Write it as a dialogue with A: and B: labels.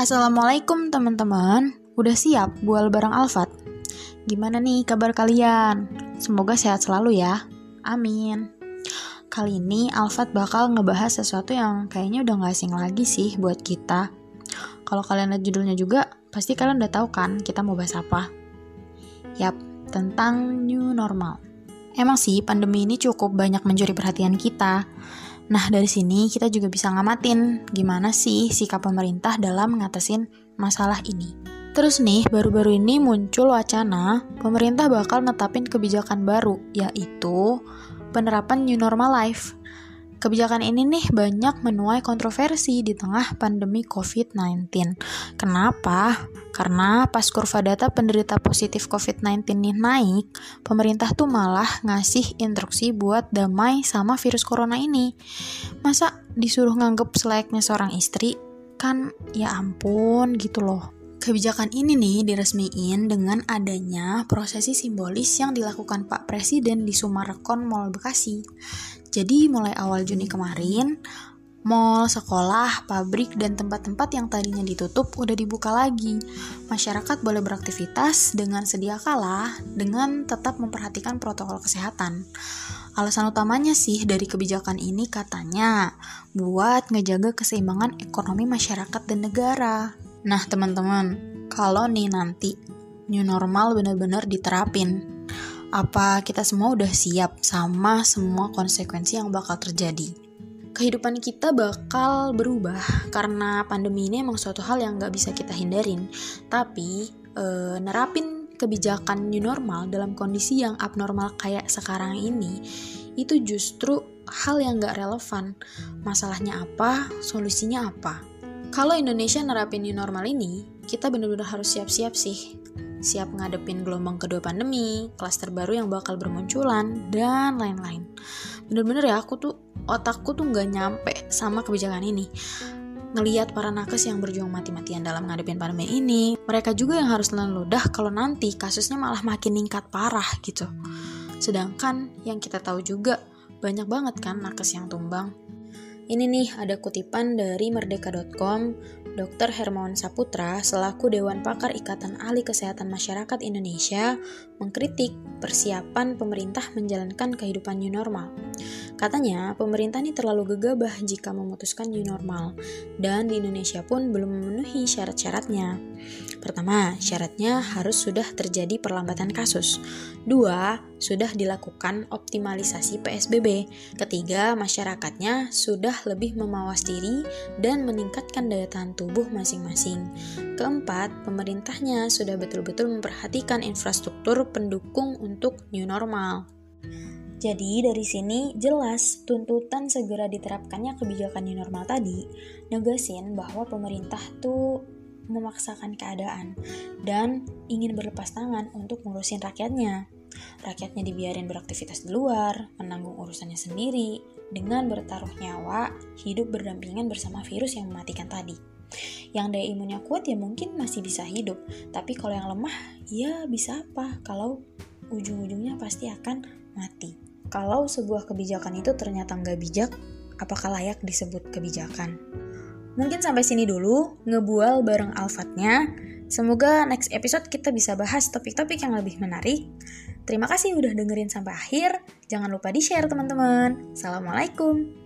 A: Assalamualaikum teman-teman, udah siap bual bareng Alfat? Gimana nih kabar kalian? Semoga sehat selalu ya, amin. Kali ini Alfat bakal ngebahas sesuatu yang kayaknya udah gak asing lagi sih buat kita. Kalau kalian lihat judulnya juga, pasti kalian udah tahu kan kita mau bahas apa. Yap, tentang new normal. Emang sih pandemi ini cukup banyak mencuri perhatian kita. Nah, dari sini kita juga bisa ngamatin gimana sih sikap pemerintah dalam ngatasin masalah ini. Terus nih, baru-baru ini muncul wacana pemerintah bakal netapin kebijakan baru, yaitu penerapan new normal life. Kebijakan ini nih banyak menuai kontroversi di tengah pandemi COVID-19. Kenapa? Karena pas kurva data penderita positif COVID-19 nih naik, pemerintah tuh malah ngasih instruksi buat damai sama virus corona ini. Masa disuruh nganggep selayaknya seorang istri? Kan ya ampun gitu loh. Kebijakan ini nih diresmiin dengan adanya prosesi simbolis yang dilakukan Pak Presiden di Sumarekon Mall Bekasi. Jadi mulai awal Juni kemarin, mall, sekolah, pabrik, dan tempat-tempat yang tadinya ditutup udah dibuka lagi. Masyarakat boleh beraktivitas dengan sedia kala dengan tetap memperhatikan protokol kesehatan. Alasan utamanya sih dari kebijakan ini katanya buat ngejaga keseimbangan ekonomi masyarakat dan negara. Nah teman-teman, kalau nih nanti new normal benar-benar diterapin, apa kita semua udah siap sama semua konsekuensi yang bakal terjadi? Kehidupan kita bakal berubah karena pandemi ini emang suatu hal yang gak bisa kita hindarin. Tapi e, nerapin kebijakan new normal dalam kondisi yang abnormal kayak sekarang ini itu justru hal yang gak relevan. Masalahnya apa? Solusinya apa? Kalau Indonesia nerapin new normal ini, kita benar-benar harus siap-siap sih siap ngadepin gelombang kedua pandemi, kelas terbaru yang bakal bermunculan, dan lain-lain. Bener-bener ya, aku tuh, otakku tuh nggak nyampe sama kebijakan ini. Ngeliat para nakes yang berjuang mati-matian dalam ngadepin pandemi ini, mereka juga yang harus nelan ludah kalau nanti kasusnya malah makin ningkat parah gitu. Sedangkan yang kita tahu juga, banyak banget kan nakes yang tumbang. Ini nih ada kutipan dari merdeka.com Dr. Hermawan Saputra selaku Dewan Pakar Ikatan Ahli Kesehatan Masyarakat Indonesia mengkritik persiapan pemerintah menjalankan kehidupan new normal. Katanya, pemerintah ini terlalu gegabah jika memutuskan new normal, dan di Indonesia pun belum memenuhi syarat-syaratnya. Pertama, syaratnya harus sudah terjadi perlambatan kasus. Dua, sudah dilakukan optimalisasi PSBB. Ketiga, masyarakatnya sudah lebih memawas diri dan meningkatkan daya tahan tubuh masing-masing. Keempat, pemerintahnya sudah betul-betul memperhatikan infrastruktur pendukung untuk new normal. Jadi dari sini jelas tuntutan segera diterapkannya kebijakan new normal tadi negasin bahwa pemerintah tuh memaksakan keadaan dan ingin berlepas tangan untuk ngurusin rakyatnya. Rakyatnya dibiarin beraktivitas di luar, menanggung urusannya sendiri, dengan bertaruh nyawa, hidup berdampingan bersama virus yang mematikan tadi. Yang daya imunnya kuat ya mungkin masih bisa hidup, tapi kalau yang lemah ya bisa apa kalau ujung-ujungnya pasti akan mati. Kalau sebuah kebijakan itu ternyata nggak bijak, apakah layak disebut kebijakan? Mungkin sampai sini dulu, ngebual bareng alfatnya. Semoga next episode kita bisa bahas topik-topik yang lebih menarik. Terima kasih udah dengerin sampai akhir. Jangan lupa di-share teman-teman. Assalamualaikum.